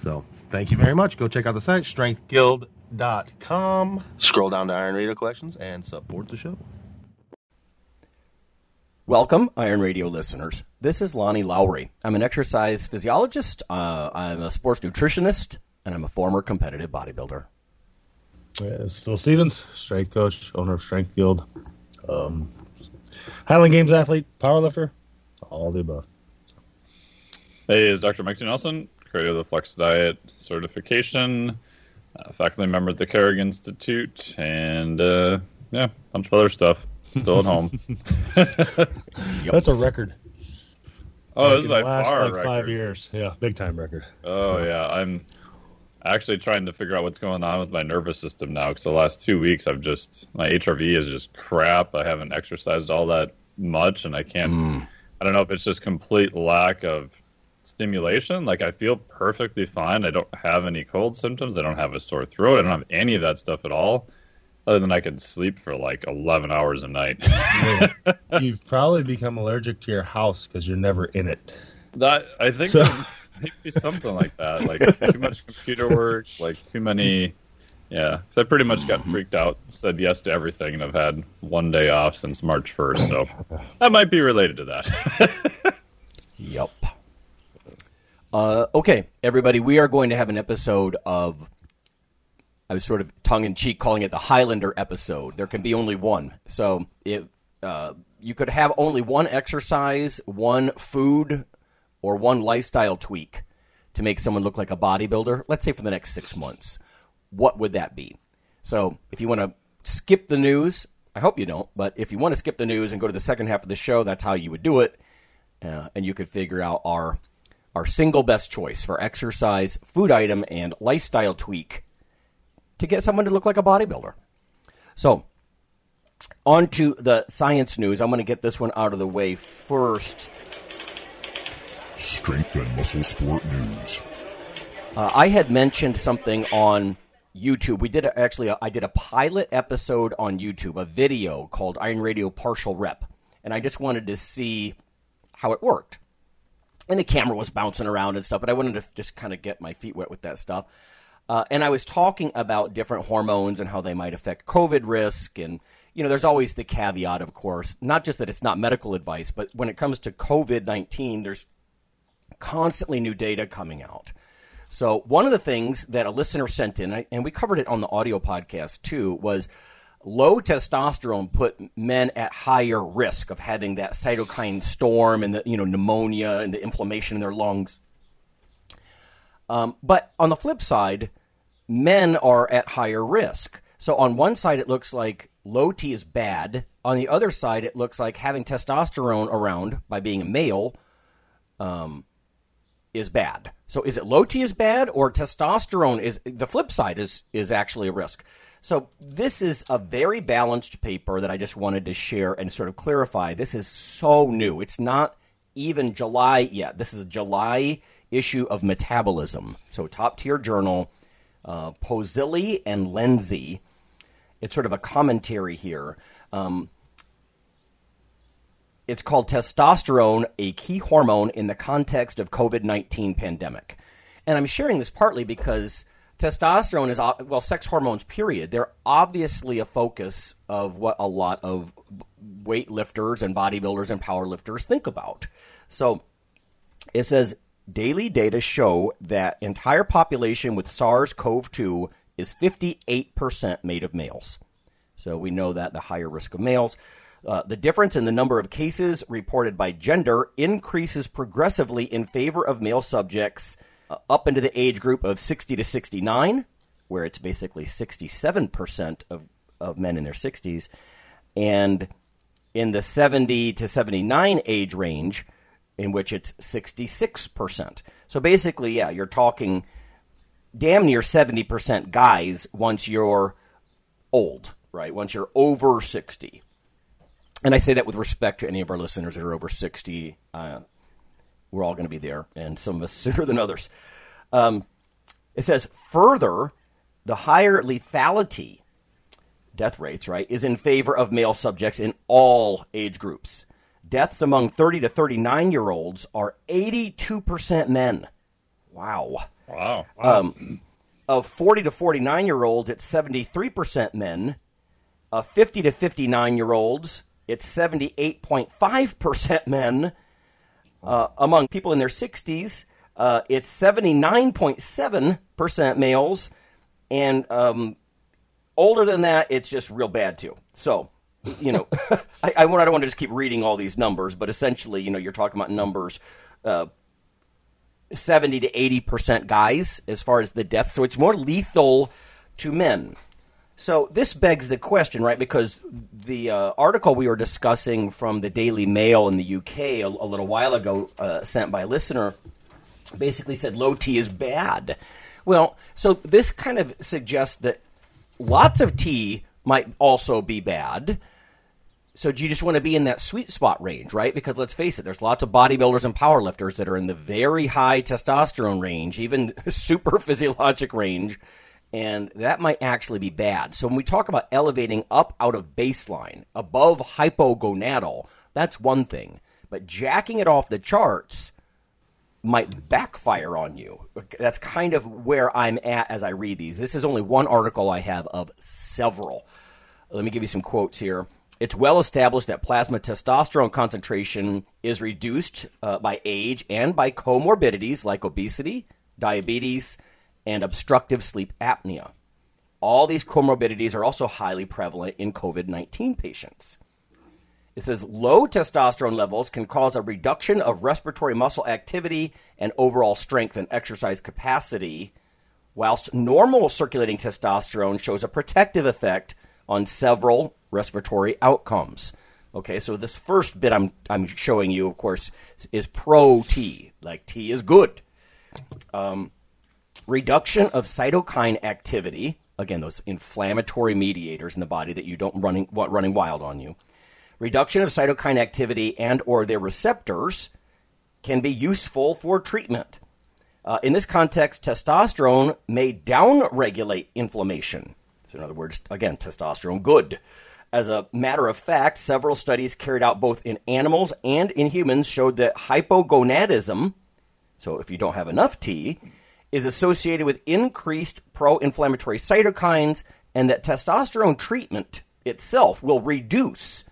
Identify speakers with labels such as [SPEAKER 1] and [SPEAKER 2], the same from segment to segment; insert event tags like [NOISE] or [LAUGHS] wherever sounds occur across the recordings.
[SPEAKER 1] So thank you very much. Go check out the site, strengthguild.com. Scroll down to Iron Radio Collections and support the show.
[SPEAKER 2] Welcome, Iron Radio listeners. This is Lonnie Lowery. I'm an exercise physiologist, uh, I'm a sports nutritionist, and I'm a former competitive bodybuilder.
[SPEAKER 3] It's Phil Stevens, strength coach, owner of Strength Guild, um, Highland Games athlete, powerlifter, all the above.
[SPEAKER 4] Hey, is Dr. Mike Nelson, creator of the Flex Diet certification, uh, faculty member at the Carrick Institute, and uh, yeah, a bunch of other stuff. Still at home. [LAUGHS]
[SPEAKER 3] That's a record.
[SPEAKER 4] Oh, this is by
[SPEAKER 3] last
[SPEAKER 4] far
[SPEAKER 3] like
[SPEAKER 4] record.
[SPEAKER 3] five years. Yeah, big time record.
[SPEAKER 4] Oh yeah, I'm actually trying to figure out what's going on with my nervous system now. Because the last two weeks, I've just my HRV is just crap. I haven't exercised all that much, and I can't. I don't know if it's just complete lack of stimulation. Like I feel perfectly fine. I don't have any cold symptoms. I don't have a sore throat. I don't have any of that stuff at all. Other than I could sleep for like 11 hours a night. [LAUGHS]
[SPEAKER 3] You've probably become allergic to your house because you're never in it.
[SPEAKER 4] That I think
[SPEAKER 3] So-
[SPEAKER 4] there might be something like that. Like too much computer work, like too many. Yeah, 'Cause I pretty much got freaked out. Said yes to everything, and I've had one day off since March first. So that might be related to that. [LAUGHS]
[SPEAKER 2] Yep. Uh, okay, everybody, we are going to have an episode of. I was sort of tongue in cheek calling it the Highlander episode. There can be only one. So if uh, you could have only one exercise, one food, or one lifestyle tweak to make someone look like a bodybuilder, let's say for the next six months, what would that be? So if you want to skip the news, I hope you don't, but if you want to skip the news and go to the second half of the show, that's how you would do it uh, and you could figure out our our single best choice for exercise, food item, and lifestyle tweak to get someone to look like a bodybuilder. So, on to the science news. I'm going to get this one out of the way first.
[SPEAKER 5] Strength and Muscle Sport News.
[SPEAKER 2] Uh, I had mentioned something on YouTube. We did a, actually, a, I did a pilot episode on YouTube, a video called Iron Radio Partial Rep, and I just wanted to see how it worked. And the camera was bouncing around and stuff, but I wanted to just kind of get my feet wet with that stuff. Uh, and I was talking about different hormones and how they might affect COVID risk. And, you know, there's always the caveat, of course, not just that it's not medical advice, but when it comes to COVID 19, there's constantly new data coming out. So, one of the things that a listener sent in, and we covered it on the audio podcast too, was low testosterone put men at higher risk of having that cytokine storm and the you know pneumonia and the inflammation in their lungs. Um, but on the flip side, men are at higher risk. So on one side, it looks like low T is bad. On the other side, it looks like having testosterone around by being a male um, is bad. So is it low T is bad or testosterone is the flip side is is actually a risk. So this is a very balanced paper that I just wanted to share and sort of clarify. This is so new. It's not even July yet. This is a July issue of Metabolism. So top tier journal, uh, and Lenzi. It's sort of a commentary here. Um, it's called testosterone, a key hormone in the context of COVID 19 pandemic. And I'm sharing this partly because testosterone is, well, sex hormones, period. They're obviously a focus of what a lot of weightlifters and bodybuilders and powerlifters think about. So it says daily data show that entire population with SARS-CoV-2 is 58% made of males. So we know that the higher risk of males. Uh, the difference in the number of cases reported by gender increases progressively in favor of male subjects uh, up into the age group of 60 to 69, where it's basically 67% of, of men in their 60s, and in the 70 to 79 age range, in which it's 66%. So basically, yeah, you're talking damn near 70% guys once you're old, right? Once you're over 60. And I say that with respect to any of our listeners that are over 60. Uh, we're all going to be there, and some of us [LAUGHS] sooner than others. Um, it says, further, the higher lethality, death rates, right, is in favor of male subjects in all age groups. Deaths among 30 to 39 year olds are 82% men. Wow.
[SPEAKER 4] Wow.
[SPEAKER 2] Um, of 40 to 49 year olds, it's 73% men. Of 50 to 59 year olds, it's 78.5% men. Uh, among people in their 60s, uh, it's 79.7% males. And um, older than that, it's just real bad too. So, you know, [LAUGHS] I, I, I don't want to just keep reading all these numbers, but essentially, you know, you're talking about numbers. Uh, 70 to 80% guys as far as the death. So it's more lethal to men. So this begs the question, right? Because the uh, article we were discussing from the Daily Mail in the UK a, a little while ago, uh, sent by a listener, basically said low T is bad. Well, so this kind of suggests that lots of T might also be bad. So do you just want to be in that sweet spot range, right? Because let's face it, there's lots of bodybuilders and powerlifters that are in the very high testosterone range, even [LAUGHS] super physiologic range, and that might actually be bad. So when we talk about elevating up out of baseline, above hypogonadal, that's one thing. But jacking it off the charts might backfire on you. That's kind of where I'm at as I read these. This is only one article I have of several. Let me give you some quotes here. It's well established that plasma testosterone concentration is reduced uh, by age and by comorbidities like obesity, diabetes, and obstructive sleep apnea. All these comorbidities are also highly prevalent in COVID 19 patients. It says low testosterone levels can cause a reduction of respiratory muscle activity and overall strength and exercise capacity, whilst normal circulating testosterone shows a protective effect on several respiratory outcomes. Okay, so this first bit I'm I'm showing you, of course, is pro T, like T is good. Um, reduction of cytokine activity, again, those inflammatory mediators in the body that you don't running want running wild on you. Reduction of cytokine activity and or their receptors can be useful for treatment. Uh, in this context, testosterone may downregulate inflammation. So, in other words, again, testosterone good. As a matter of fact, several studies carried out both in animals and in humans showed that hypogonadism, so if you don't have enough T, is associated with increased pro inflammatory cytokines, and that testosterone treatment itself will reduce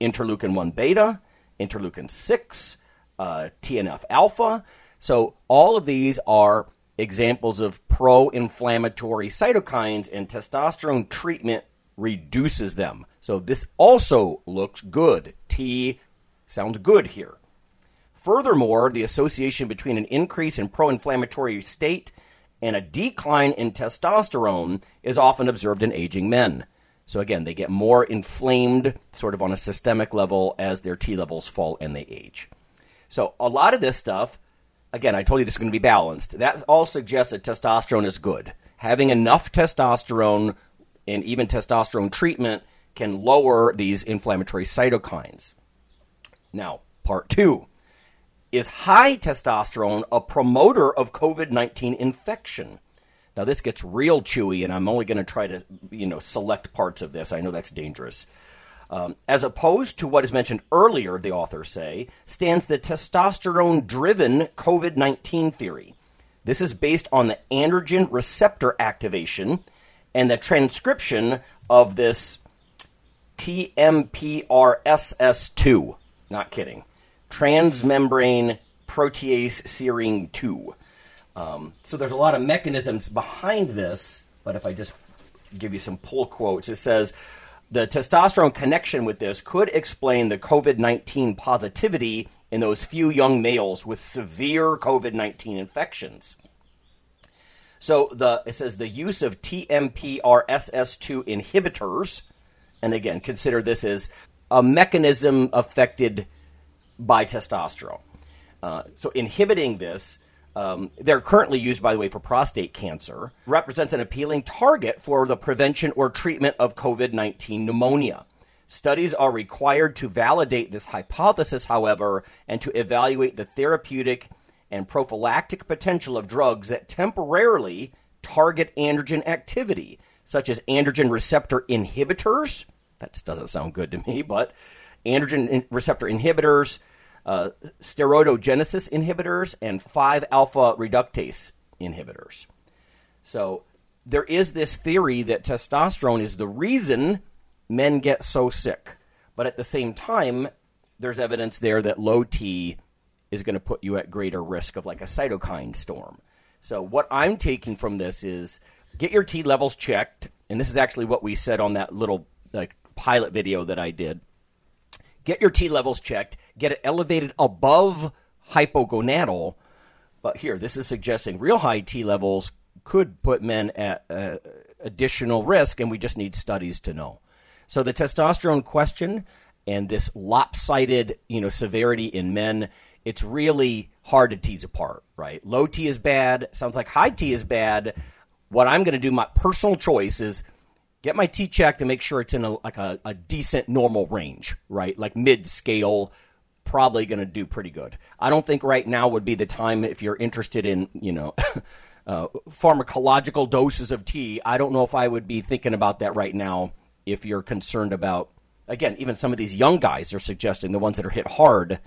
[SPEAKER 2] interleukin 1 beta, interleukin 6, uh, TNF alpha. So, all of these are examples of pro inflammatory cytokines, and testosterone treatment reduces them. So this also looks good. T sounds good here. Furthermore, the association between an increase in pro inflammatory state and a decline in testosterone is often observed in aging men. So again, they get more inflamed sort of on a systemic level as their T levels fall and they age. So a lot of this stuff, again, I told you this is going to be balanced. That all suggests that testosterone is good. Having enough testosterone and even testosterone treatment can lower these inflammatory cytokines. Now, part two is high testosterone a promoter of COVID 19 infection? Now, this gets real chewy, and I'm only going to try to, you know, select parts of this. I know that's dangerous. Um, as opposed to what is mentioned earlier, the authors say, stands the testosterone driven COVID 19 theory. This is based on the androgen receptor activation and the transcription of this TMPRSS2. Not kidding. Transmembrane protease serine 2. Um, so there's a lot of mechanisms behind this, but if I just give you some pull quotes, it says the testosterone connection with this could explain the COVID 19 positivity in those few young males with severe COVID 19 infections. So the it says the use of TMPRSS2 inhibitors, and again, consider this as a mechanism affected by testosterone. Uh, so inhibiting this, um, they're currently used, by the way, for prostate cancer, represents an appealing target for the prevention or treatment of COVID 19 pneumonia. Studies are required to validate this hypothesis, however, and to evaluate the therapeutic and prophylactic potential of drugs that temporarily target androgen activity, such as androgen receptor inhibitors. That doesn't sound good to me, but androgen receptor inhibitors, uh, steroidogenesis inhibitors, and 5 alpha reductase inhibitors. So there is this theory that testosterone is the reason men get so sick. But at the same time, there's evidence there that low T is going to put you at greater risk of like a cytokine storm. So what I'm taking from this is get your T levels checked, and this is actually what we said on that little like pilot video that I did. Get your T levels checked, get it elevated above hypogonadal. But here, this is suggesting real high T levels could put men at uh, additional risk, and we just need studies to know. So the testosterone question and this lopsided, you know, severity in men, it's really hard to tease apart, right? Low T is bad. Sounds like high T is bad. What I'm going to do, my personal choice is get my T checked and make sure it's in a, like a, a decent normal range, right? Like mid scale, probably going to do pretty good. I don't think right now would be the time if you're interested in, you know, [LAUGHS] uh, pharmacological doses of T. I don't know if I would be thinking about that right now if you're concerned about, again, even some of these young guys are suggesting the ones that are hit hard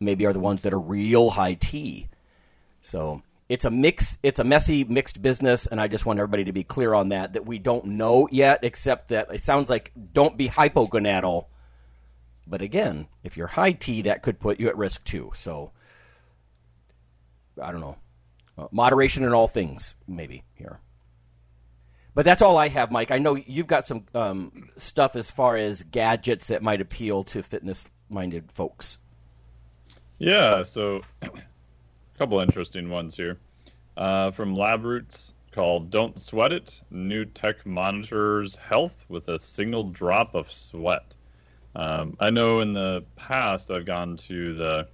[SPEAKER 2] maybe are the ones that are real high T. So it's a mix, it's a messy mixed business, and I just want everybody to be clear on that. That we don't know yet, except that it sounds like don't be hypogonadal. But again, if you're high T, that could put you at risk too. So I don't know, uh, moderation in all things, maybe here. But that's all I have, Mike. I know you've got some um, stuff as far as gadgets that might appeal to fitness-minded folks.
[SPEAKER 4] Yeah, so couple interesting ones here uh, from LabRoots called "Don't Sweat It." New tech monitors health with a single drop of sweat. Um, I know in the past I've gone to the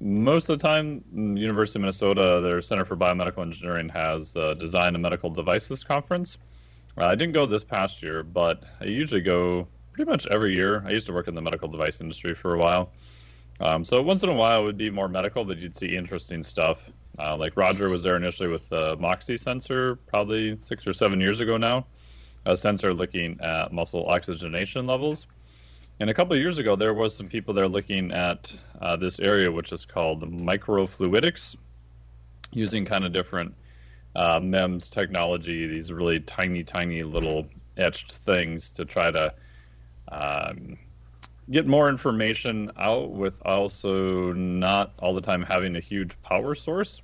[SPEAKER 4] most of the time, University of Minnesota, their Center for Biomedical Engineering has the Design Medical Devices conference. Uh, I didn't go this past year, but I usually go pretty much every year. I used to work in the medical device industry for a while. Um, so once in a while it would be more medical, but you'd see interesting stuff. Uh, like Roger was there initially with the Moxy sensor, probably six or seven years ago now, a sensor looking at muscle oxygenation levels. And a couple years ago, there was some people there looking at uh, this area, which is called microfluidics, using kind of different uh, MEMS technology, these really tiny, tiny little etched things to try to um, get more information out with also not all the time having a huge power source.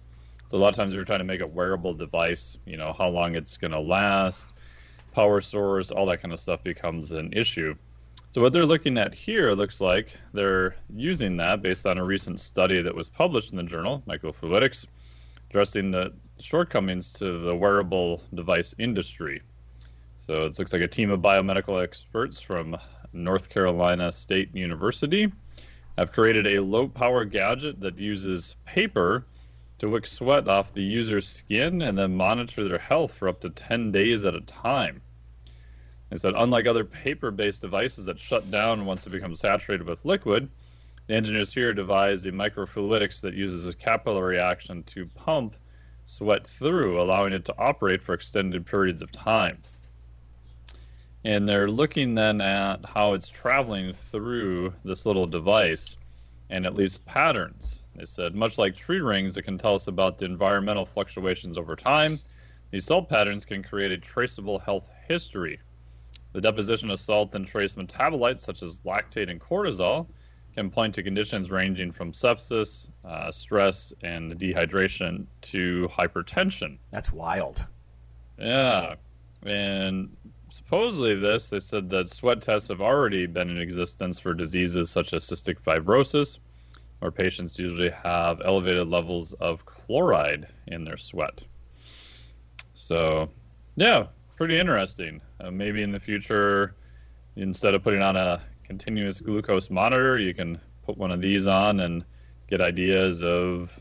[SPEAKER 4] So a lot of times you're trying to make a wearable device, you know, how long it's going to last, power source, all that kind of stuff becomes an issue. So what they're looking at here looks like they're using that based on a recent study that was published in the journal Microfluidics, addressing the shortcomings to the wearable device industry. So it looks like a team of biomedical experts from North Carolina State University have created a low power gadget that uses paper to wick sweat off the user's skin and then monitor their health for up to 10 days at a time. They said, unlike other paper based devices that shut down once it becomes saturated with liquid, the engineers here devised a microfluidics that uses a capillary action to pump sweat through, allowing it to operate for extended periods of time. And they're looking then at how it's traveling through this little device, and it leaves patterns. They said, much like tree rings, it can tell us about the environmental fluctuations over time. These salt patterns can create a traceable health history the deposition of salt and trace metabolites such as lactate and cortisol can point to conditions ranging from sepsis, uh, stress, and dehydration to hypertension.
[SPEAKER 2] That's wild.
[SPEAKER 4] Yeah. And supposedly, this, they said that sweat tests have already been in existence for diseases such as cystic fibrosis, where patients usually have elevated levels of chloride in their sweat. So, yeah, pretty interesting. Uh, maybe in the future, instead of putting on a continuous glucose monitor, you can put one of these on and get ideas of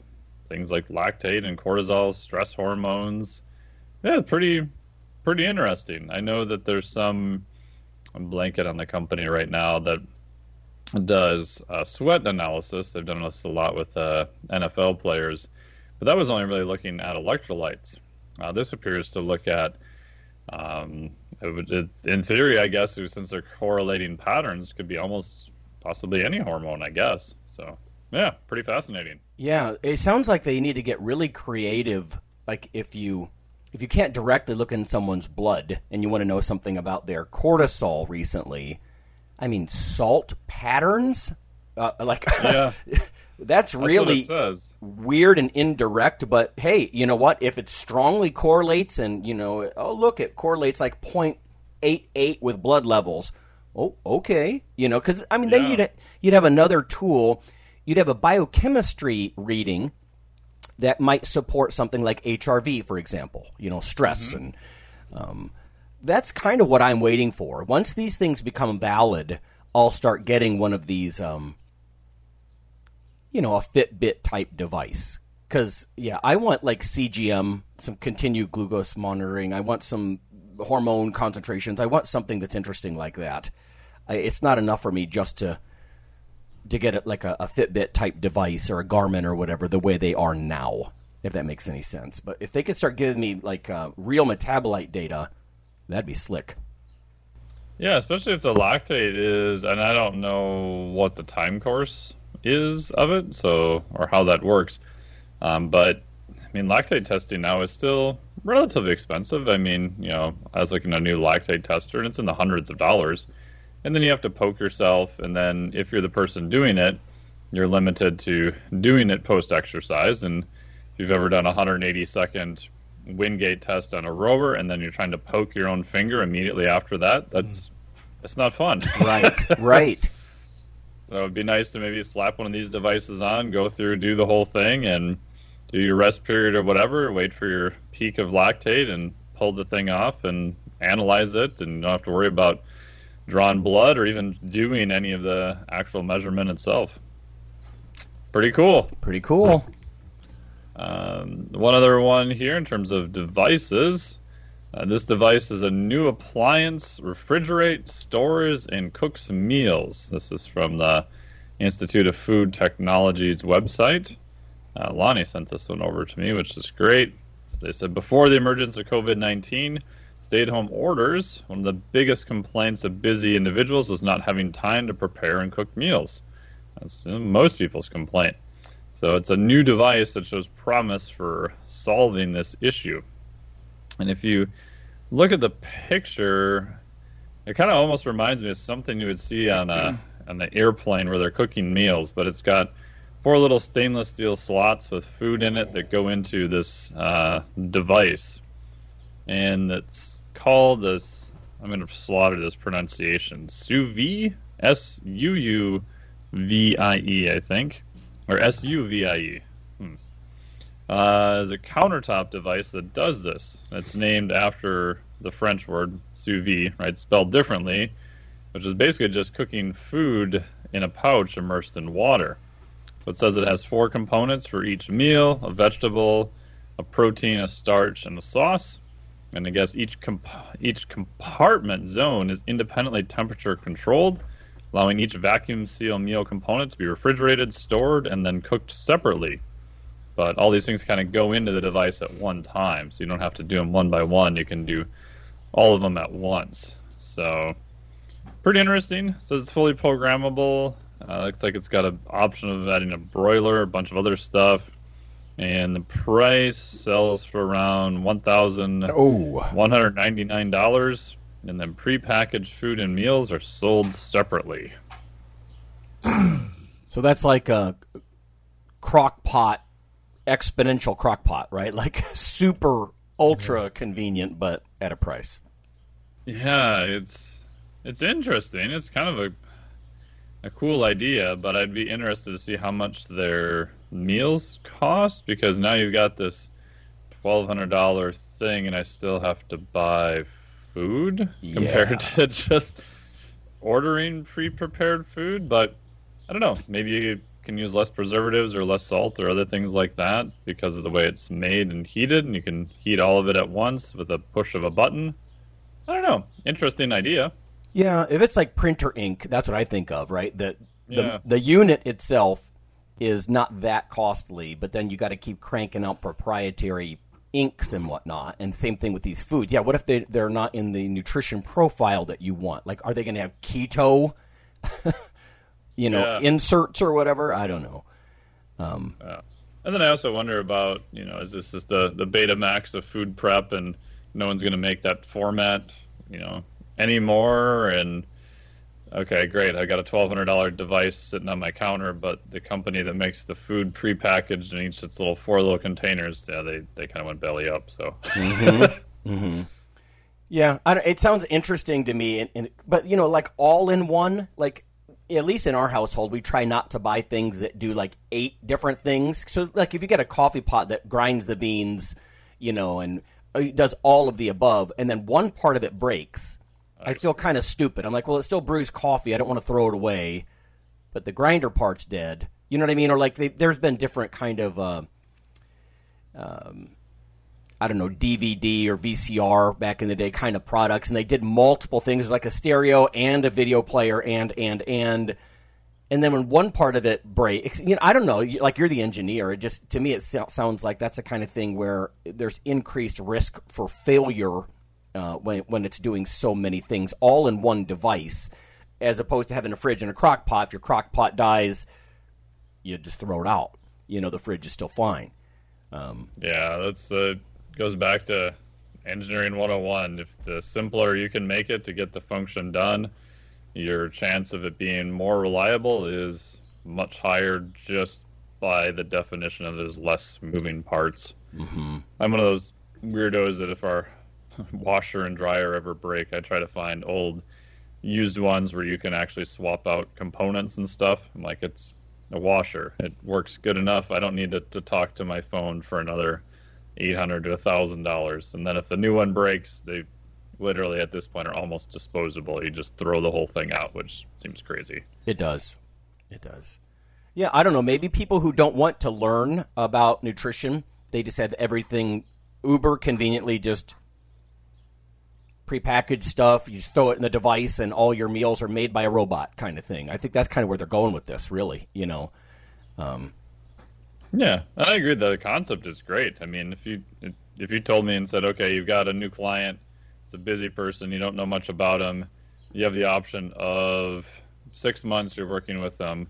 [SPEAKER 4] things like lactate and cortisol, stress hormones. Yeah, pretty pretty interesting. I know that there's some blanket on the company right now that does sweat analysis. They've done this a lot with uh, NFL players, but that was only really looking at electrolytes. Uh, this appears to look at, um, it, it, in theory, I guess, since they're correlating patterns, could be almost possibly any hormone, I guess. So, yeah, pretty fascinating.
[SPEAKER 2] Yeah, it sounds like they need to get really creative. Like if you if you can't directly look in someone's blood and you want to know something about their cortisol recently, I mean, salt patterns, uh, like [LAUGHS]
[SPEAKER 4] yeah.
[SPEAKER 2] that's really
[SPEAKER 4] That's
[SPEAKER 2] weird and indirect. But hey, you know what? If it strongly correlates, and you know, oh look, it correlates like 0.88 with blood levels. Oh, okay, you know, because I mean, then you'd you'd have another tool. You'd have a biochemistry reading that might support something like HRV, for example. You know, stress and um, that's kind of what I'm waiting for. Once these things become valid, I'll start getting one of these, um, you know, a Fitbit type device. Because yeah, I want like CGM, some continued glucose monitoring. I want some hormone concentrations. I want something that's interesting like that. I, it's not enough for me just to to get it like a, a Fitbit type device or a Garmin or whatever the way they are now, if that makes any sense. But if they could start giving me like uh, real metabolite data, that'd be slick.
[SPEAKER 4] Yeah, especially if the lactate is, and I don't know what the time course is of it, so or how that works. Um, but I mean, lactate testing now is still relatively expensive. I mean, you know, I was looking at a new lactate tester, and it's in the hundreds of dollars. And then you have to poke yourself, and then if you're the person doing it, you're limited to doing it post exercise. And if you've ever done a 180 second Wingate test on a rover, and then you're trying to poke your own finger immediately after that, that's it's not fun.
[SPEAKER 2] Right, [LAUGHS] right.
[SPEAKER 4] So it'd be nice to maybe slap one of these devices on, go through, do the whole thing, and do your rest period or whatever. Wait for your peak of lactate and pull the thing off and analyze it, and you don't have to worry about drawing blood or even doing any of the actual measurement itself. Pretty cool.
[SPEAKER 2] Pretty cool.
[SPEAKER 4] Um, one other one here in terms of devices. Uh, this device is a new appliance, refrigerate, stores, and cooks meals. This is from the Institute of Food Technology's website. Uh, Lonnie sent this one over to me, which is great. They said before the emergence of COVID 19, stay at home orders, one of the biggest complaints of busy individuals was not having time to prepare and cook meals. That's most people's complaint. So it's a new device that shows promise for solving this issue. And if you look at the picture, it kind of almost reminds me of something you would see on a [CLEARS THROAT] on the airplane where they're cooking meals, but it's got four little stainless steel slots with food in it that go into this uh, device, and it's called this. I'm going to slaughter this pronunciation. Sous vide, S U U V I E, I think, or S U V I E. Hmm. Uh, is a countertop device that does this. It's named after the French word sous vide, right? Spelled differently, which is basically just cooking food in a pouch immersed in water. It says it has four components for each meal: a vegetable, a protein, a starch, and a sauce. And I guess each comp- each compartment zone is independently temperature controlled, allowing each vacuum seal meal component to be refrigerated, stored, and then cooked separately. But all these things kind of go into the device at one time, so you don't have to do them one by one. You can do all of them at once. So pretty interesting. So it's fully programmable. Uh, looks like it's got an option of adding a broiler, a bunch of other stuff, and the price sells for around one thousand one hundred ninety nine dollars. And then prepackaged food and meals are sold separately. [CLEARS THROAT]
[SPEAKER 2] So that's like a crock pot, exponential crock pot, right? [LAUGHS] Like super ultra convenient, but at a price.
[SPEAKER 4] Yeah, it's it's interesting. It's kind of a a cool idea, but I'd be interested to see how much their meals cost because now you've got this twelve hundred dollar thing, and I still have to buy food
[SPEAKER 2] Yeah.
[SPEAKER 4] compared to [LAUGHS] just ordering pre-prepared food. But I don't know. Maybe you can use less preservatives or less salt or other things like that because of the way it's made and heated, and you can heat all of it at once with a push of a button. I don't know. Interesting idea.
[SPEAKER 2] Yeah, if it's like printer ink, that's what I think of, right? The the,
[SPEAKER 4] Yeah.
[SPEAKER 2] the unit itself is not that costly, but then you got to keep cranking out proprietary inks and whatnot. And same thing with these foods. Yeah, what if they they're not in the nutrition profile that you want? Like, are they going to have keto, [LAUGHS] you know,
[SPEAKER 4] Yeah.
[SPEAKER 2] inserts or whatever? I don't know. Um,
[SPEAKER 4] And then I also wonder about, you know, is this just the, the Betamax of food prep and no one's going to make that format, you know, anymore? And okay, great. I got a $1,200 device sitting on my counter, but the company that makes the food prepackaged in each its little four little containers, yeah, they, they kind of went belly up. So,
[SPEAKER 2] hmm [LAUGHS] Yeah, I don't, it sounds interesting to me, and, and, but you know, like all in one, like at least in our household, we try not to buy things that do like eight different things. So, like if you get a coffee pot that grinds the beans, you know, and uh, does all of the above, and then one part of it breaks, I feel kind of stupid. I'm like, well, it still brews coffee. I don't want to throw it away, but the grinder part's dead. You know what I mean? Or like they, there's been different kind of. Uh, um, I don't know, DVD or VCR back in the day kind of products, and they did multiple things like a stereo and a video player and and and and then when one part of it breaks, you know, I don't know, like you're the engineer, it just to me it sounds like that's the kind of thing where there's increased risk for failure uh, when when it's doing so many things all in one device, as opposed to having a fridge and a crock pot. If your crock pot dies, you just throw it out. You know, the fridge is still fine. Um,
[SPEAKER 4] yeah, that's uh, goes back to engineering 101. If the simpler you can make it to get the function done, your chance of it being more reliable is much higher just by the definition of there's less moving parts.
[SPEAKER 2] Mm-hmm.
[SPEAKER 4] I'm one of those weirdos that if our [LAUGHS] washer and dryer ever break, I try to find old used ones where you can actually swap out components and stuff. I'm like, it's a washer. It works good enough. I don't need to, to talk to my phone for another eight hundred to a thousand dollars. And then if the new one breaks, they literally at this point are almost disposable. You just throw the whole thing out, which seems crazy.
[SPEAKER 2] It does. It does. Yeah, I don't know. Maybe people who don't want to learn about nutrition, they just have everything uber conveniently just prepackaged stuff. You throw it in the device, and all your meals are made by a robot, kind of thing. I think that's kind of where they're going with this. Really, you know. Um,
[SPEAKER 4] Yeah, I agree. The concept is great. I mean, if you if you told me and said, okay, you've got a new client, it's a busy person, you don't know much about them, you have the option of six months you're working with them.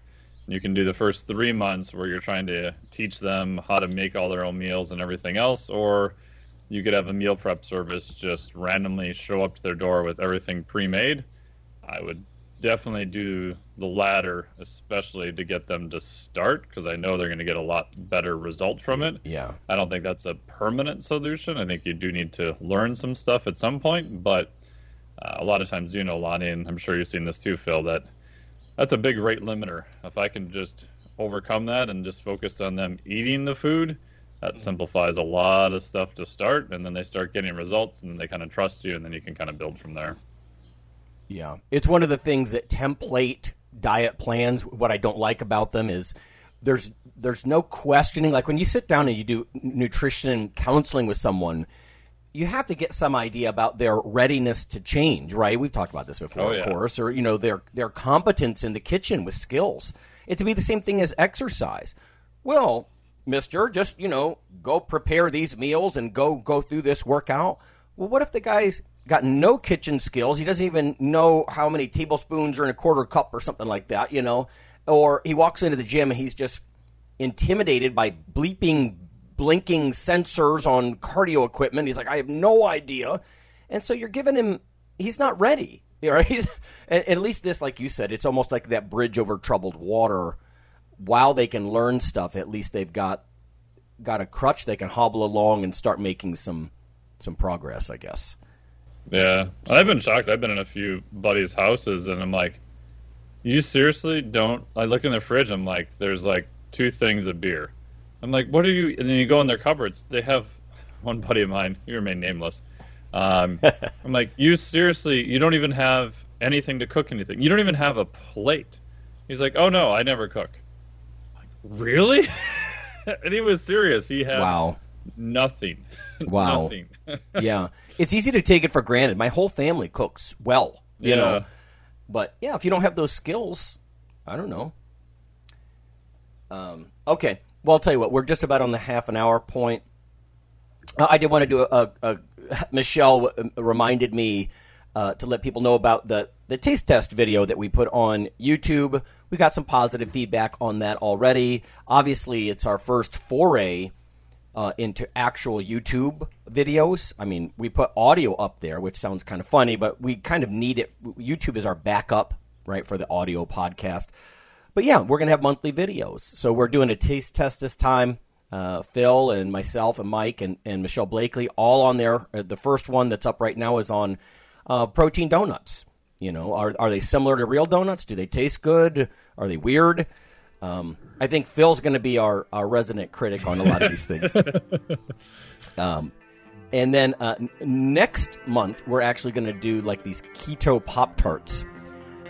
[SPEAKER 4] You can do the first three months where you're trying to teach them how to make all their own meals and everything else, or you could have a meal prep service just randomly show up to their door with everything pre-made. I would definitely do the latter, especially to get them to start, because I know they're going to get a lot better result from it.
[SPEAKER 2] Yeah.
[SPEAKER 4] I don't think that's a permanent solution. I think you do need to learn some stuff at some point, but uh, a lot of times, you know, Lonnie, and I'm sure you've seen this too, Phil, that that's a big rate limiter. If I can just overcome that and just focus on them eating the food, that simplifies a lot of stuff to start, and then they start getting results, and then they kind of trust you, and then you can kind of build from there.
[SPEAKER 2] Yeah. It's one of the things that template diet plans, what I don't like about them is there's there's no questioning. Like when you sit down and you do nutrition counseling with someone, you have to get some idea about their readiness to change, right? We've talked about this before,
[SPEAKER 4] Oh,
[SPEAKER 2] of course, or you know, their their competence in the kitchen with skills. It to be the same thing as exercise. Well, mister, just, you know, go prepare these meals and go go through this workout. Well, what if the guy's got no kitchen skills? He doesn't even know how many tablespoons are in a quarter cup or something like that, you know? Or he walks into the gym and he's just intimidated by bleeping, blinking sensors on cardio equipment. He's like, I have no idea. And so you're giving him, he's not ready, [LAUGHS] right? at least this, like you said, it's almost like that bridge over troubled water while they can learn stuff, at least they've got got a crutch they can hobble along and start making some some progress, I guess.
[SPEAKER 4] Yeah, I've been shocked. I've been in a few buddies' houses, and I'm like, "You seriously don't?" I look in their fridge. I'm like, "There's like two things of beer." I'm like, "What are you?" And then you go in their cupboards. They have [LAUGHS] one buddy of mine. He remain nameless. Um, [LAUGHS] I'm like, "You seriously? You don't even have anything to cook anything. You don't even have a plate." He's like, "Oh no, I never cook." Really? [LAUGHS] and he was serious. He had
[SPEAKER 2] Wow.
[SPEAKER 4] nothing. [LAUGHS]
[SPEAKER 2] Wow.
[SPEAKER 4] nothing. [LAUGHS]
[SPEAKER 2] yeah, it's easy to take it for granted. My whole family cooks well, you
[SPEAKER 4] Yeah.
[SPEAKER 2] know. But yeah, if you don't have those skills, I don't know. Um, okay, well, I'll tell you what. We're just about on the half an hour point. Uh, I did want to do a, a, a Michelle uh, reminded me uh, to let people know about the the taste test video that we put on YouTube. We got some positive feedback on that already. Obviously, it's our first foray uh, into actual YouTube videos. I mean, we put audio up there, which sounds kind of funny, but we kind of need it. YouTube is our backup, right, for the audio podcast. But yeah, we're going to have monthly videos. So we're doing a taste test this time. Uh, Phil and myself and Mike and, and Michelle Blakely all on there. Uh, the first one that's up right now is on uh, protein donuts. You know, are, are they similar to real donuts? Do they taste good? Are they weird? Um, I think Phil's going to be our, our resident critic on a lot of these things. [LAUGHS] Um, and then uh, n- next month, we're actually going to do like these keto Pop Tarts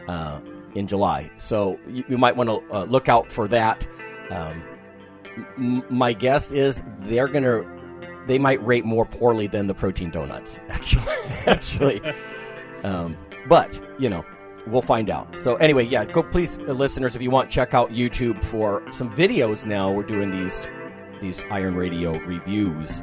[SPEAKER 2] uh, in July. So you, you might want to uh, look out for that. Um, m- my guess is they're going to, they might rate more poorly than the protein donuts, [LAUGHS] actually. actually. Um, but, you know, we'll find out. So anyway, yeah, go please, uh, listeners, if you want, check out YouTube for some videos now. We're doing these these Iron Radio reviews,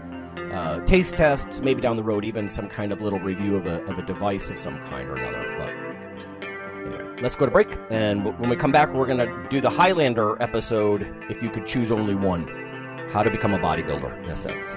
[SPEAKER 2] uh, taste tests, maybe down the road, even some kind of little review of a, of a device of some kind or another. But anyway, let's go to break. And when we come back, we're to do the Highlander episode, If You Could Choose Only One How to Become a Bodybuilder, in a sense.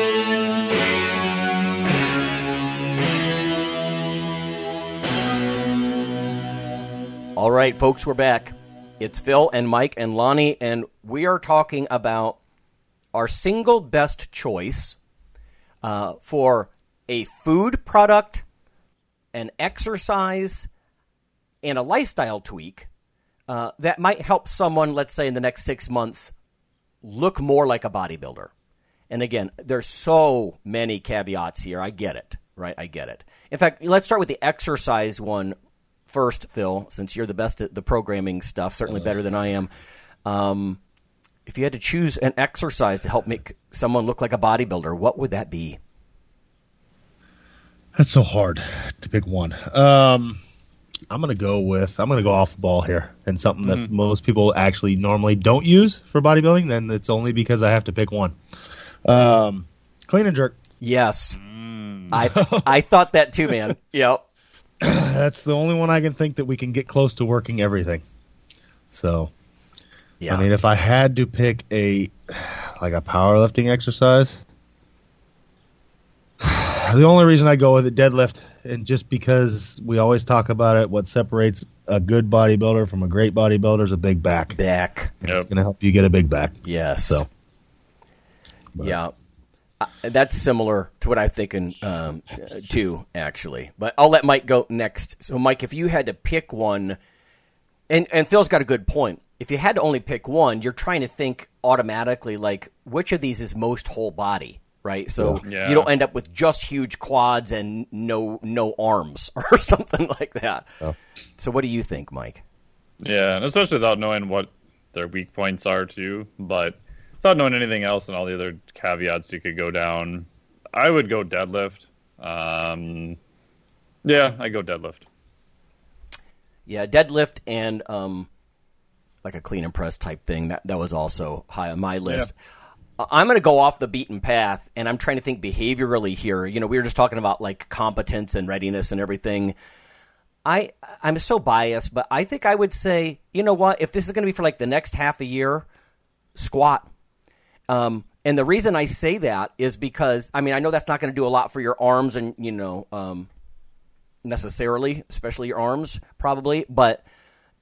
[SPEAKER 2] All right, folks, we're back. It's Phil and Mike and Lonnie, and we are talking about our single best choice uh, for a food product, an exercise, and a lifestyle tweak uh, that might help someone, let's say, in the next six months, look more like a bodybuilder. And again, there's so many caveats here. I get it, right? I get it. In fact, let's start with the exercise one first, Phil, since you're the best at the programming stuff, certainly better than I am. Um, if you had to choose an exercise to help make someone look like a bodybuilder, what would that be?
[SPEAKER 3] That's so hard to pick one. Um, I'm gonna go with I'm gonna go off the ball here, and something that
[SPEAKER 4] Mhm.
[SPEAKER 3] most people actually normally don't use for bodybuilding. Then it's only because I have to pick one. Um, clean and jerk.
[SPEAKER 2] Yes, I [LAUGHS] I thought that too, man. Yep. [CLEARS THROAT]
[SPEAKER 3] That's the only one I can think that we can get close to working everything. So,
[SPEAKER 2] Yeah.
[SPEAKER 3] I mean, if I had to pick a like a powerlifting exercise, [SIGHS] the only reason I go with it deadlift, and just because we always talk about it, what separates a good bodybuilder from a great bodybuilder is a big back.
[SPEAKER 2] Back.
[SPEAKER 3] And It's going to help you get a big back.
[SPEAKER 2] Yes.
[SPEAKER 3] So,
[SPEAKER 2] Yeah. Uh, that's similar to what I'm thinking um, uh, too, actually. But I'll let Mike go next. So, Mike, if you had to pick one, and and Phil's got a good point. If you had to only pick one, you're trying to think automatically like which of these is most whole body, right? So
[SPEAKER 4] Yeah.
[SPEAKER 2] you don't end up with just huge quads and no no arms [LAUGHS] or something like that. So, what do you think, Mike?
[SPEAKER 4] Yeah, and especially without knowing what their weak points are too. But without knowing anything else and all the other caveats you could go down, I would go deadlift. Um, yeah, I go deadlift.
[SPEAKER 2] Yeah, deadlift and um, like a clean and press type thing. That that was also high on my list. I- I'm going to go off the beaten path, and I'm trying to think behaviorally here. You know, we were just talking about like competence and readiness and everything. I I'm so biased, but I think I would say, you know what? If this is going to be for like the next half a year, squat. Um, and the reason I say that is because I mean I know that's not going to do a lot for your arms and you know um, necessarily, especially your arms, probably. But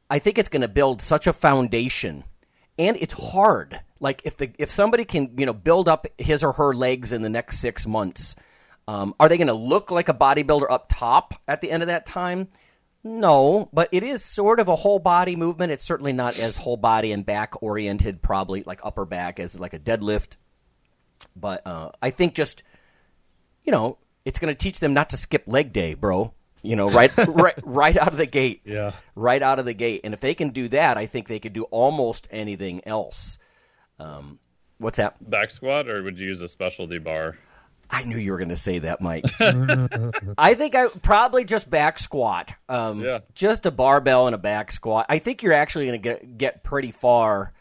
[SPEAKER 2] I think it's going to build such a foundation, and it's hard. Like if the if somebody can you know build up his or her legs in the next six months, um, are they going to look like a bodybuilder up top at the end of that time? No, but it is sort of a whole body movement. It's certainly not as whole body and back oriented, probably like upper back as like a deadlift. But uh, I think just you know, it's going to teach them not to skip leg day, bro. You know, right, [LAUGHS] right, right out of the gate.
[SPEAKER 3] Yeah.
[SPEAKER 2] right out of the gate. And if they can do that, I think they could do almost anything else. Um, what's that?
[SPEAKER 4] Back squat, or would you use a specialty bar?
[SPEAKER 2] I knew you were going to say that, Mike. [LAUGHS] I think I probably just back squat. Um,
[SPEAKER 4] Yeah.
[SPEAKER 2] Just a barbell and a back squat. I think you're actually going to get get pretty far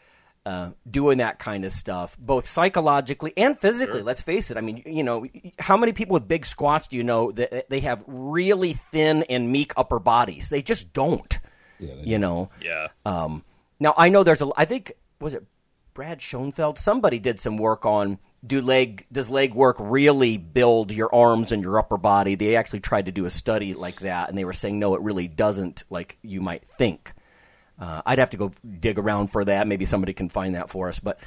[SPEAKER 2] uh, doing that kind of stuff, both psychologically and physically. Let's face it. I mean, you know, how many people with big squats do you know that they have really thin and meek upper bodies? They just don't. Yeah, you know.
[SPEAKER 4] Yeah.
[SPEAKER 2] Um, now I know there's a. I think was it Brad Schoenfeld? Somebody did some work on do leg does leg work really build your arms and your upper body? They actually tried to do a study like that, and they were saying no, it really doesn't, like you might think. Uh, I'd have to go dig around for that. Maybe somebody can find that for us, but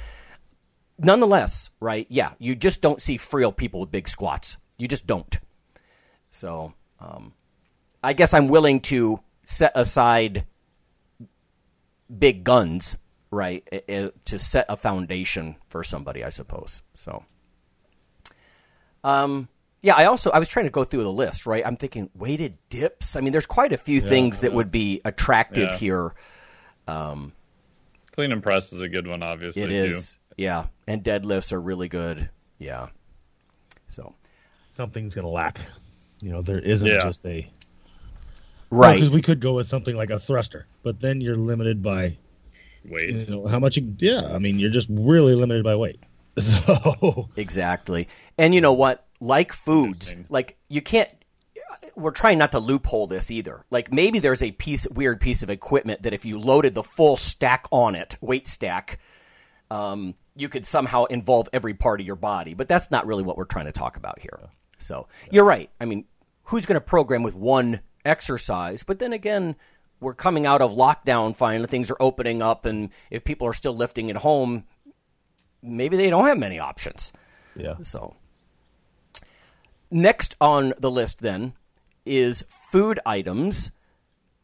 [SPEAKER 2] nonetheless, right? Yeah, you just don't see frail people with big squats. You just don't. So, um, I guess I'm willing to set aside big guns, right, i- i- to set a foundation for somebody, I suppose. So, um, yeah, I also I was trying to go through the list, right? I'm thinking weighted dips. I mean, there's quite a few things that would be attractive
[SPEAKER 4] Yeah.
[SPEAKER 2] here. Um,
[SPEAKER 4] Clean and press is a good one, obviously.
[SPEAKER 2] It
[SPEAKER 4] too.
[SPEAKER 2] is, yeah, and deadlifts are really good. Yeah, so
[SPEAKER 3] Something's going to lack. You know, there isn't
[SPEAKER 4] Yeah.
[SPEAKER 3] just a
[SPEAKER 2] right.
[SPEAKER 3] Because we could go with something like a thruster, but then you're limited by
[SPEAKER 4] Weight.
[SPEAKER 3] you know how much. You, yeah, I mean, you're just really limited by weight. [LAUGHS] So
[SPEAKER 2] Exactly. And you know what? Like foods, like you can't. We're trying not to loophole this either. Like maybe there's a piece, weird piece of equipment that if you loaded the full stack on it, weight stack, um, you could somehow involve every part of your body. But that's not really what we're trying to talk about here. So you're right. I mean, who's going to program with one exercise? But then again, we're coming out of lockdown. Finally, things are opening up, and if people are still lifting at home, maybe they don't have many options.
[SPEAKER 3] yeah,
[SPEAKER 2] So, next on the list then is food items.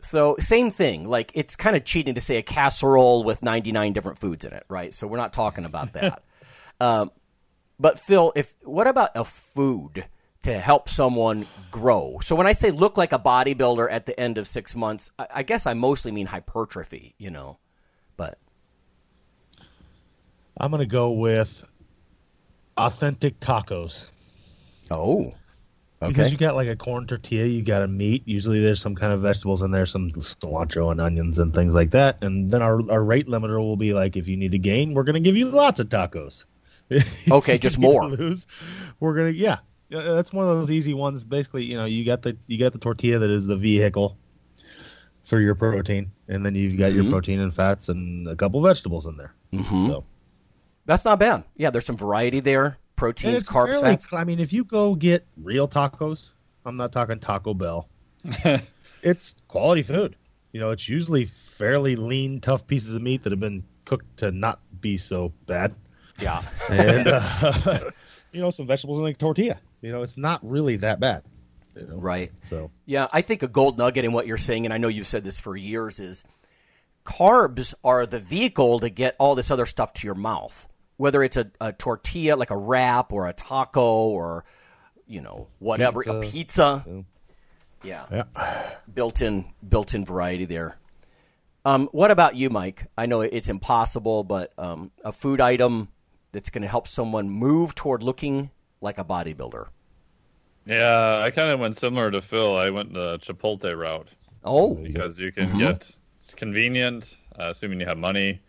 [SPEAKER 2] So, same thing. Like, it's kind of cheating to say a casserole with 99 different foods in it, right? So, we're not talking about that. [LAUGHS] um, but, Phil, if what about a food to help someone grow? So, when I say look like a bodybuilder at the end of six months, I, I guess I mostly mean hypertrophy, you know? But,
[SPEAKER 3] I'm going to go with authentic tacos.
[SPEAKER 2] oh, Okay.
[SPEAKER 3] Because you got like a corn tortilla, you got a meat. Usually there's some kind of vegetables in there, some cilantro and onions and things like that. And then our, our rate limiter will be like, if you need to gain, we're going to give you lots of tacos. [LAUGHS]
[SPEAKER 2] Okay, just more.
[SPEAKER 3] Lose, we're going to, yeah. That's one of those easy ones. Basically, you know, you got the you got the tortilla that is the vehicle for your protein, and then you've got
[SPEAKER 2] Mm-hmm.
[SPEAKER 3] your protein and fats and a couple vegetables in there.
[SPEAKER 2] Mhm.
[SPEAKER 3] So
[SPEAKER 2] That's not bad. Yeah, there's some variety there.
[SPEAKER 3] And
[SPEAKER 2] Proteins, carbs,
[SPEAKER 3] fairly,
[SPEAKER 2] fats.
[SPEAKER 3] I mean, if you go get real tacos, I'm not talking Taco Bell. [LAUGHS] it's quality food. You know, it's usually fairly lean, tough pieces of meat that have been cooked to not be so bad,
[SPEAKER 2] Yeah.
[SPEAKER 3] and [LAUGHS] uh, [LAUGHS] you know, some vegetables in a tortilla. You know, it's not really that bad. You know?
[SPEAKER 2] Right.
[SPEAKER 3] So
[SPEAKER 2] Yeah, I think a gold nugget in what you're saying, and I know you've said this for years, is carbs are the vehicle to get all this other stuff to your mouth. Whether it's a, a tortilla, like a wrap, or a taco, or you know whatever, a
[SPEAKER 3] Pizza.
[SPEAKER 2] pizza. Yeah,
[SPEAKER 3] yeah,
[SPEAKER 2] built-in built-in variety there. Um, what about you, Mike? I know it's impossible, but um, a food item that's going to help someone move toward looking like a bodybuilder.
[SPEAKER 4] Yeah, I kind of went similar to Phil. I went the Chipotle route
[SPEAKER 2] Oh,
[SPEAKER 4] because you can get it's convenient, uh, assuming you have money.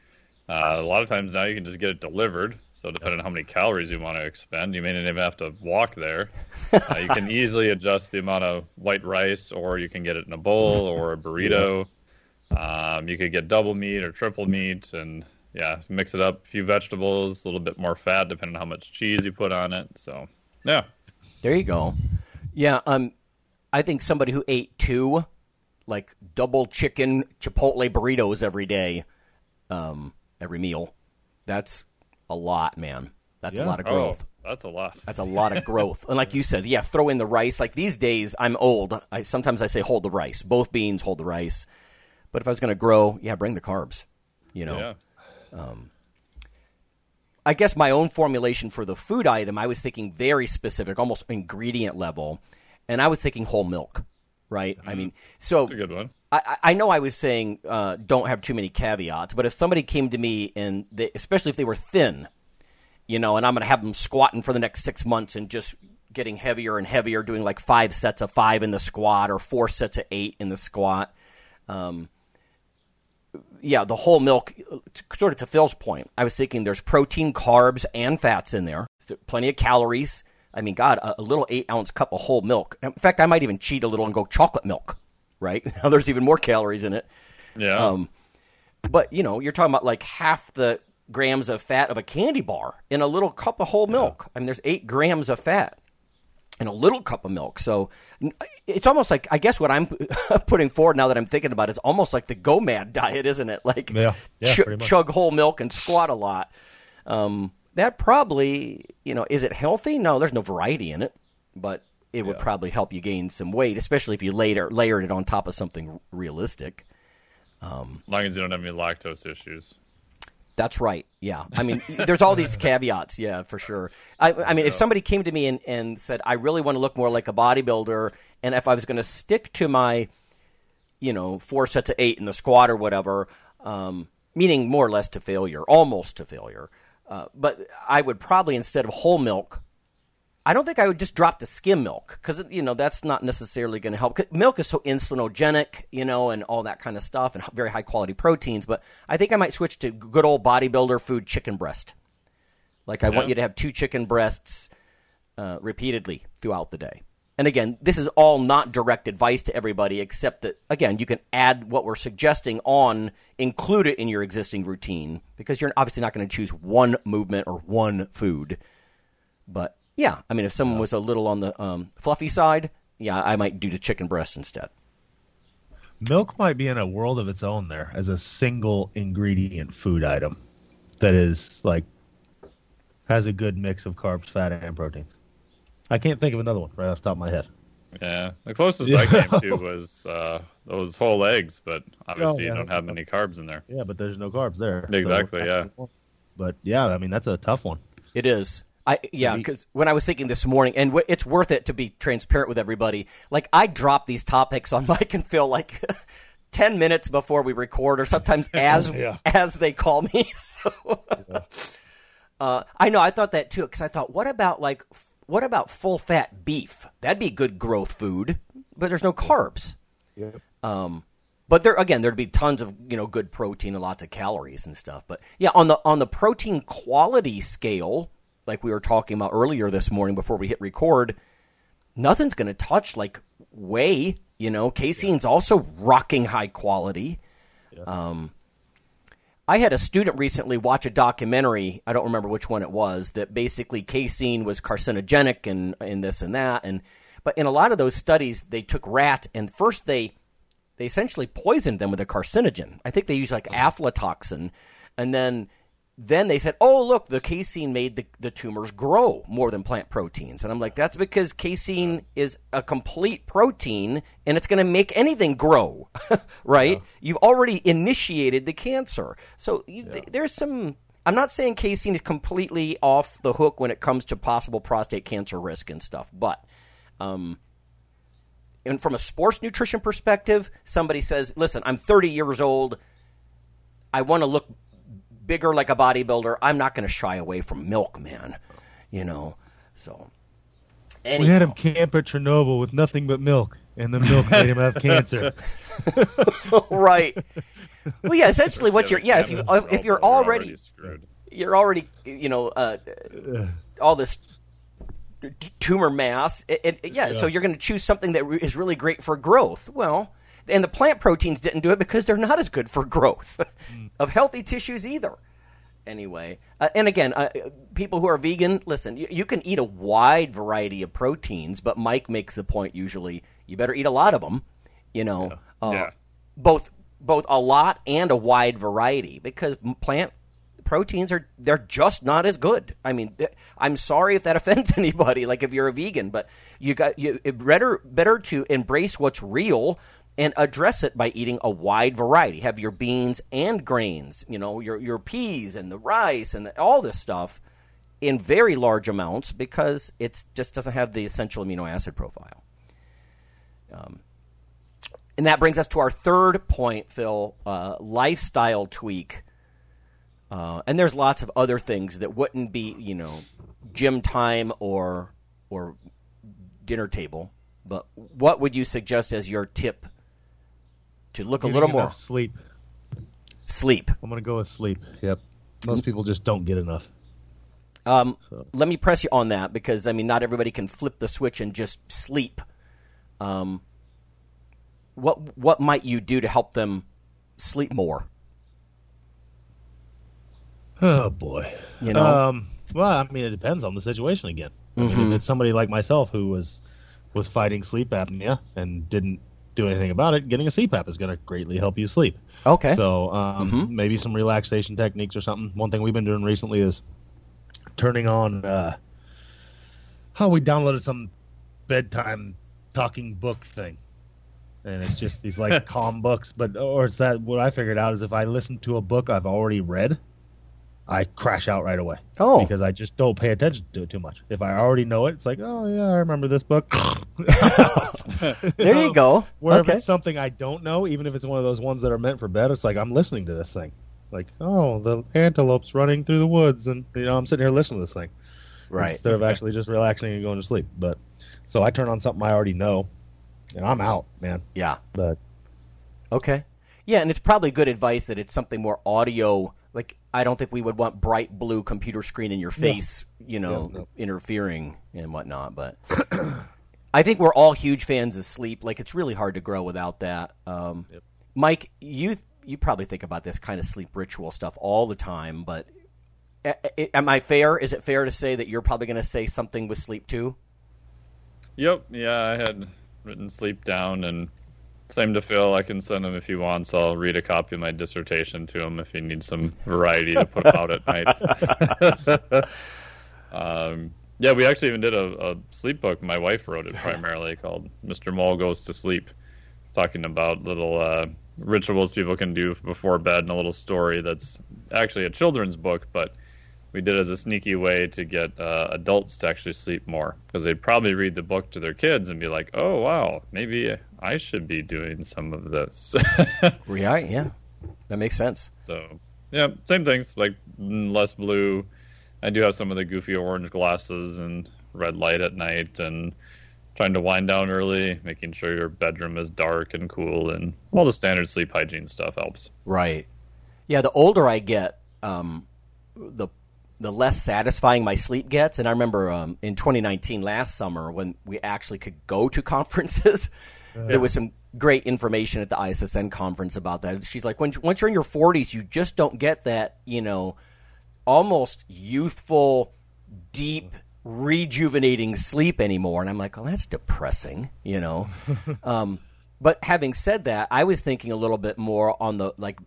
[SPEAKER 4] Uh, a lot of times now you can just get it delivered. So depending on how many calories you want to expend, you may not even have to walk there. Uh, you can [LAUGHS] easily adjust the amount of white rice, or you can get it in a bowl or a burrito. Um, you could get double meat or triple meat, and yeah, mix it up. A few vegetables, a little bit more fat, depending on how much cheese you put on it. So yeah,
[SPEAKER 2] There you go. Yeah, um, I think somebody who ate two, like double chicken Chipotle burritos every day, um, every meal, that's a lot, man. That's a lot of
[SPEAKER 4] oh,
[SPEAKER 2] growth.
[SPEAKER 4] that's a lot.
[SPEAKER 2] That's a lot of growth. And like you said, yeah, throw in the rice. Like these days, I'm old. I sometimes I say hold the rice. Both beans hold the rice. But if I was going to grow, yeah, bring the carbs. You know.
[SPEAKER 4] Yeah.
[SPEAKER 2] I guess my own formulation for the food item, I was thinking very specific, almost ingredient level, and I was thinking whole milk, right? I mean, so
[SPEAKER 4] That's a good one.
[SPEAKER 2] I, I I know I was saying uh, don't have too many caveats, but if somebody came to me and they, especially if they were thin, you know, and I'm going to have them squatting for the next six months and just getting heavier and heavier, doing like five sets of five in the squat or four sets of eight in the squat. Um, yeah, the whole milk, sort of to Phil's point, I was thinking there's protein, carbs, and fats in there. Plenty of calories. I mean, God, a, a little eight ounce cup of whole milk. In fact, I might even cheat a little and go chocolate milk, right? [LAUGHS] Now there's even more calories in it.
[SPEAKER 4] Yeah.
[SPEAKER 2] Um, but, you know, you're talking about like half the grams of fat of a candy bar in a little cup of whole milk. I mean, there's eight grams of fat in a little cup of milk. So it's almost like I guess what I'm [LAUGHS] putting forward now that I'm thinking about it is almost like the GoMad [LAUGHS] diet, isn't it? Like
[SPEAKER 3] Yeah. Yeah,
[SPEAKER 2] chu-
[SPEAKER 3] pretty much.
[SPEAKER 2] chug whole milk and squat a lot. Um, that probably, you know, is it healthy? No, there's no variety in it, but it would probably help you gain some weight, especially if you later layered it on top of something realistic.
[SPEAKER 4] as long as you don't have any lactose issues.
[SPEAKER 2] That's right. Yeah. I mean, there's all these [LAUGHS] caveats. Yeah, for sure. I, I mean, if somebody came to me and, and said, I really want to look more like a bodybuilder, and if I was going to stick to my, you know, four sets of eight in the squat or whatever, um, meaning more or less to failure, almost to failure. Uh, but I would probably instead of whole milk, I don't think I would just drop the skim milk because you know that's not necessarily going to help. Milk is so insulinogenic, you know, and all that kind of stuff, and very high quality proteins. But I think I might switch to good old bodybuilder food, chicken breast. Like I want you to have two chicken breasts uh, repeatedly throughout the day. And again, this is all not direct advice to everybody, except that again, you can add what we're suggesting on, include it in your existing routine because you're obviously not going to choose one movement or one food. But yeah, I mean, if someone was a little on the um, fluffy side, yeah, I might do the chicken breast instead.
[SPEAKER 3] Milk might be in a world of its own there as a single ingredient food item that is like has a good mix of carbs, fat, and proteins. I can't think of another one right off the top of my head.
[SPEAKER 4] Yeah, the closest I came to [LAUGHS] was uh, those whole eggs, but obviously
[SPEAKER 3] Oh, yeah.
[SPEAKER 4] you don't have many carbs in there.
[SPEAKER 3] Yeah, but there's no carbs there. so-
[SPEAKER 4] Exactly, yeah.
[SPEAKER 3] But yeah, I mean that's a tough one.
[SPEAKER 2] It is. I yeah, because when I was thinking this morning, and w- it's worth it to be transparent with everybody. Like I drop these topics on [LAUGHS] Mike and Phil like [LAUGHS] ten minutes before we record, or sometimes [LAUGHS] as
[SPEAKER 3] Yeah.
[SPEAKER 2] as they call me. So uh, I know I thought that too because I thought, what about like what about full fat beef? That'd be good growth food, but there's no carbs. Um, but there again, there'd be tons of you know good protein and lots of calories and stuff. But yeah, on the on the protein quality scale, like we were talking about earlier this morning before we hit record, nothing's going to touch like whey. You know, casein's also rocking high quality. Um, I had a student recently watch a documentary. I don't remember which one it was. That basically casein was carcinogenic and and this and that. And but in a lot of those studies, they took rat and first they they essentially poisoned them with a carcinogen. I think they used like aflatoxin, and then then they said, "Oh, look, the casein made the, the tumors grow more than plant proteins." And I'm like, "That's because casein is a complete protein, and it's going to make anything grow, [LAUGHS] right? You've already initiated the cancer, so you, th- there's some." I'm not saying casein is completely off the hook when it comes to possible prostate cancer risk and stuff, but um, and from a sports nutrition perspective, somebody says, "Listen, I'm 30 years old. I want to look bigger like a bodybuilder. I'm not going to shy away from milk, man." You know. So
[SPEAKER 3] We had him camp at Chernobyl with nothing but milk, and the milk made him have cancer. [LAUGHS]
[SPEAKER 2] right. Well, yeah. Essentially, what you're yeah. If you if you're already you're already you know uh, all this t- tumor mass. It, it, yeah, so you're going to choose something that is really great for growth. Well, and the plant proteins didn't do it because they're not as good for growth [LAUGHS] of healthy tissues either. Anyway, uh, and again, uh, people who are vegan, listen, you, you can eat a wide variety of proteins, but Mike makes the point usually you better eat a lot of them. You know, uh,
[SPEAKER 4] Yeah.
[SPEAKER 2] both both a lot and a wide variety because plant proteins are they're just not as good. I mean, I'm sorry if that [LAUGHS] offends anybody. Like if you're a vegan, but you got you it better better to embrace what's real and address it by eating a wide variety. Have your beans and grains, you know, your your peas and the rice and all this stuff in very large amounts because it just doesn't have the essential amino acid profile. Um, and that brings us to our third point, Phil uh, lifestyle tweak. Uh, and there's lots of other things that wouldn't be, you know, gym time or or dinner table. But what would you suggest as your tip to look
[SPEAKER 3] Getting
[SPEAKER 2] a little more
[SPEAKER 3] sleep.
[SPEAKER 2] sleep?
[SPEAKER 3] I'm gonna go with sleep. Yep. Most people just don't get enough.
[SPEAKER 2] Um, Let me press you on that because I mean, not everybody can flip the switch and just sleep. Um, what what might you do to help them sleep more?
[SPEAKER 3] Oh boy.
[SPEAKER 2] You know?
[SPEAKER 3] Um, well, I mean, it depends on the situation again. I mean, if it's somebody like myself who was was fighting sleep apnea and didn't do anything about it, getting a CPAP is going to greatly help you sleep.
[SPEAKER 2] Okay.
[SPEAKER 3] So um,
[SPEAKER 2] Mhm.
[SPEAKER 3] maybe some relaxation techniques or something. One thing we've been doing recently is turning on. Uh, how we downloaded some bedtime talking book thing, and it's just these like [LAUGHS] calm books. But or it's that what I figured out is if I listen to a book I've already read, I crash out right away.
[SPEAKER 2] Oh.
[SPEAKER 3] because I just don't pay attention to it too much. If I already know it, it's like, oh yeah, I remember this book. [LAUGHS] [LAUGHS]
[SPEAKER 2] There you go.
[SPEAKER 3] Where
[SPEAKER 2] Okay.
[SPEAKER 3] if it's something I don't know, even if it's one of those ones that are meant for bed, it's like I'm listening to this thing. Like, oh, the antelope's running through the woods, and you know, I'm sitting here listening to this thing,
[SPEAKER 2] Right.
[SPEAKER 3] Instead of actually just relaxing and going to sleep. But so I turn on something I already know, and I'm out, man.
[SPEAKER 2] Yeah.
[SPEAKER 3] But
[SPEAKER 2] Okay. Yeah, and it's probably good advice that it's something more audio. Like, I don't think we would want bright blue computer screen in your face, you know,
[SPEAKER 3] Yeah, no.
[SPEAKER 2] interfering and whatnot. But [CLEARS THROAT] I think we're all huge fans of sleep. Like, it's really hard to grow without that. Um, Mike, you you probably think about this kind of sleep ritual stuff all the time. But a- a- am I fair? Is it fair to say that you're probably going to say something with sleep too?
[SPEAKER 4] Yep. Yeah, I had written sleep down, and same to Phil. I can send him if he wants. I'll read a copy of my dissertation to him if he needs some variety to put out at night. [LAUGHS] um, yeah, we actually even did a, a sleep book. My wife wrote it primarily called "Mr. Mole Goes to Sleep," talking about little uh, rituals people can do before bed, and a little story that's actually a children's book, but we did it as a sneaky way to get uh, adults to actually sleep more because they'd probably read the book to their kids and be like, "Oh wow, maybe I should be doing some of this." [LAUGHS]
[SPEAKER 2] Right. Yeah. That makes sense.
[SPEAKER 4] so yeah, same things like less blue. I do have some of the goofy orange glasses and red light at night and trying to wind down early, making sure your bedroom is dark and cool and all the standard sleep hygiene stuff helps.
[SPEAKER 2] Right. Yeah, the older I get, um, the the less satisfying my sleep gets. And I remember um, in 2019, last summer, when we actually could go to [LAUGHS] conferences, there was some great information at the ISSN conference about that. She's like, when once you're in your 40s, you just don't get that, you know, almost youthful, deep, rejuvenating sleep anymore. And I'm like, oh, that's depressing, you know. [LAUGHS] um, but having said that, I was thinking a little bit more on the like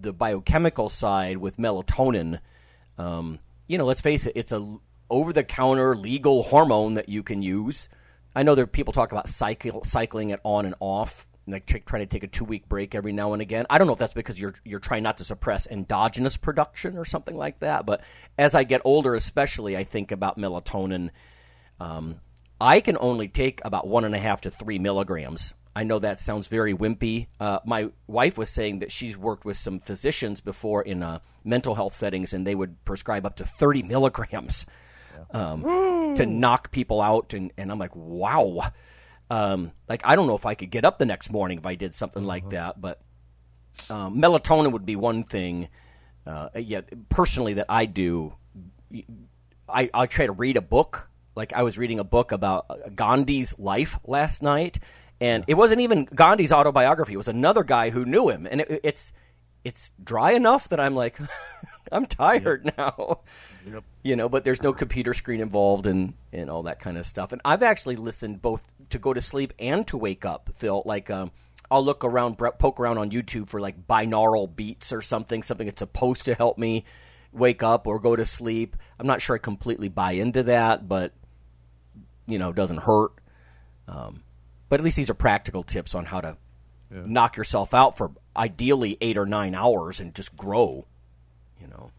[SPEAKER 2] the biochemical side with melatonin. Um, you know, let's face it, it's a over the counter legal hormone that you can use. I know there people talk about cycle, cycling it on and off, like t- trying to take a two week break every now and again. I don't know if that's because you're you're trying not to suppress endogenous production or something like that. But as I get older, especially, I think about melatonin. Um, I can only take about one and a half to three milligrams. I know that sounds very wimpy. Uh, my wife was saying that she's worked with some physicians before in uh, mental health settings, and they would prescribe up to 30 milligrams um, to knock people out. And, and I'm like, wow. Um, like, I don't know if I could get up the next morning if I did something like that, but um, melatonin would be one thing. Uh, yeah, personally, that I do. I, I try to read a book. Like I was reading a book about uh, Gandhi's life last night, and it wasn't even Gandhi's autobiography. It was another guy who knew him, and it, it's it's dry enough that I'm like, [LAUGHS] I'm tired now. You know, but there's no computer screen involved and and all that kind of stuff. And I've actually listened both to go to sleep and to wake up. Phil, like um, I'll look around, poke around on YouTube for like binaural beats or something, something that's supposed to help me wake up or go to sleep. I'm not sure I completely buy into that, but you know, doesn't hurt. Um, but at least these are practical tips on how to knock yourself out for ideally eight or nine hours and just grow. You know.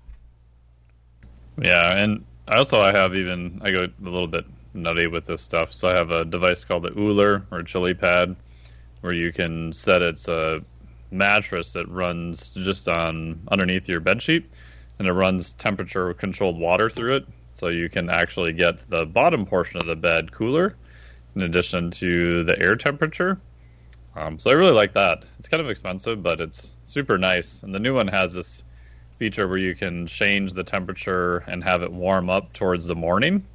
[SPEAKER 4] Yeah, and I also I have even I go a little bit nutty with this stuff. So I have a device called the Ooler or Chili Pad, where you can set its a mattress that runs just on underneath your bed sheet, and it runs temperature controlled water through it, so you can actually get the bottom portion of the bed cooler, in addition to the air temperature. Um, so I really like that. It's kind of expensive, but it's super nice. And the new one has this feature where you can change the temperature and have it warm up towards the morning.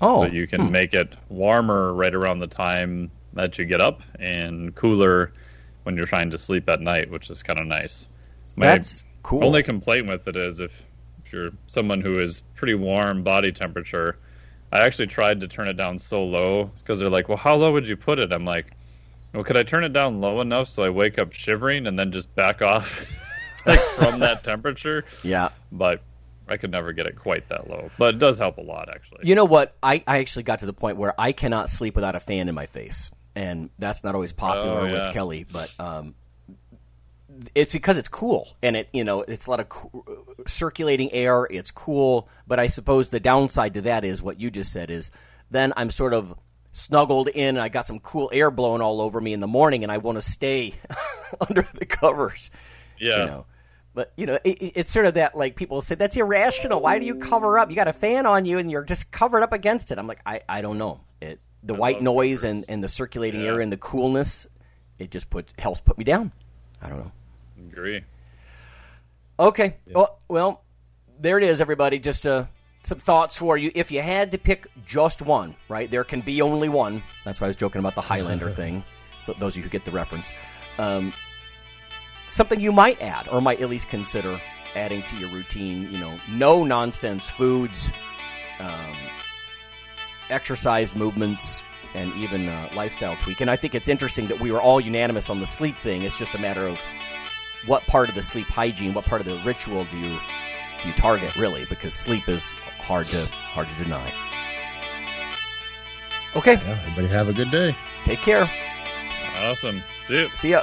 [SPEAKER 2] Oh,
[SPEAKER 4] So you can hmm. make it warmer right around the time that you get up and cooler when you're trying to sleep at night, which is kind of nice. My
[SPEAKER 2] That's cool.
[SPEAKER 4] Only complaint with it is if, if you're someone who is pretty warm body temperature, I actually tried to turn it down so low because they're like, well, how low would you put it? I'm like, well, could I turn it down low enough so I wake up shivering and then just back [LAUGHS] off from that temperature? [LAUGHS]
[SPEAKER 2] Yeah.
[SPEAKER 4] But I could never get it quite that low. But it does help a lot, actually.
[SPEAKER 2] You know what? I, I actually got to the point where I cannot sleep without a fan in my face, and that's not always popular
[SPEAKER 4] Oh, yeah.
[SPEAKER 2] with Kelly, but um, it's because it's cool and it you know it's a lot of coo- circulating air. It's cool, but I suppose the downside to that is what you just said is then I'm sort of snuggled in and I got some cool air blowing all over me in the morning, and I want to stay [LAUGHS] under the covers.
[SPEAKER 4] Yeah.
[SPEAKER 2] You know. But you know, it, it's sort of that like people say that's irrational. Why do you cover up? You got a fan on you and you're just covered up against it. I'm like, I, I don't know. It the I white noise and, and the circulating yeah. air and the coolness, it just put helps put me down. I don't know.
[SPEAKER 4] Agree.
[SPEAKER 2] Okay. Yeah. Well, well, there it is, everybody. Just uh, some thoughts for you. If you had to pick just one, right? There can be only one. That's why I was joking about the Highlander [LAUGHS] thing. So those of you who get the reference. Um, something you might add or might at least consider adding to your routine. You know, no nonsense foods, um, exercise movements, and even uh, lifestyle tweak. And I think it's interesting that we were all unanimous on the sleep thing. It's just a matter of what part of the sleep hygiene, what part of the ritual do you do you target really? Because sleep is hard to hard to deny. Okay.
[SPEAKER 3] Yeah, everybody have a good day.
[SPEAKER 2] Take care.
[SPEAKER 4] Awesome. See you.
[SPEAKER 2] See ya.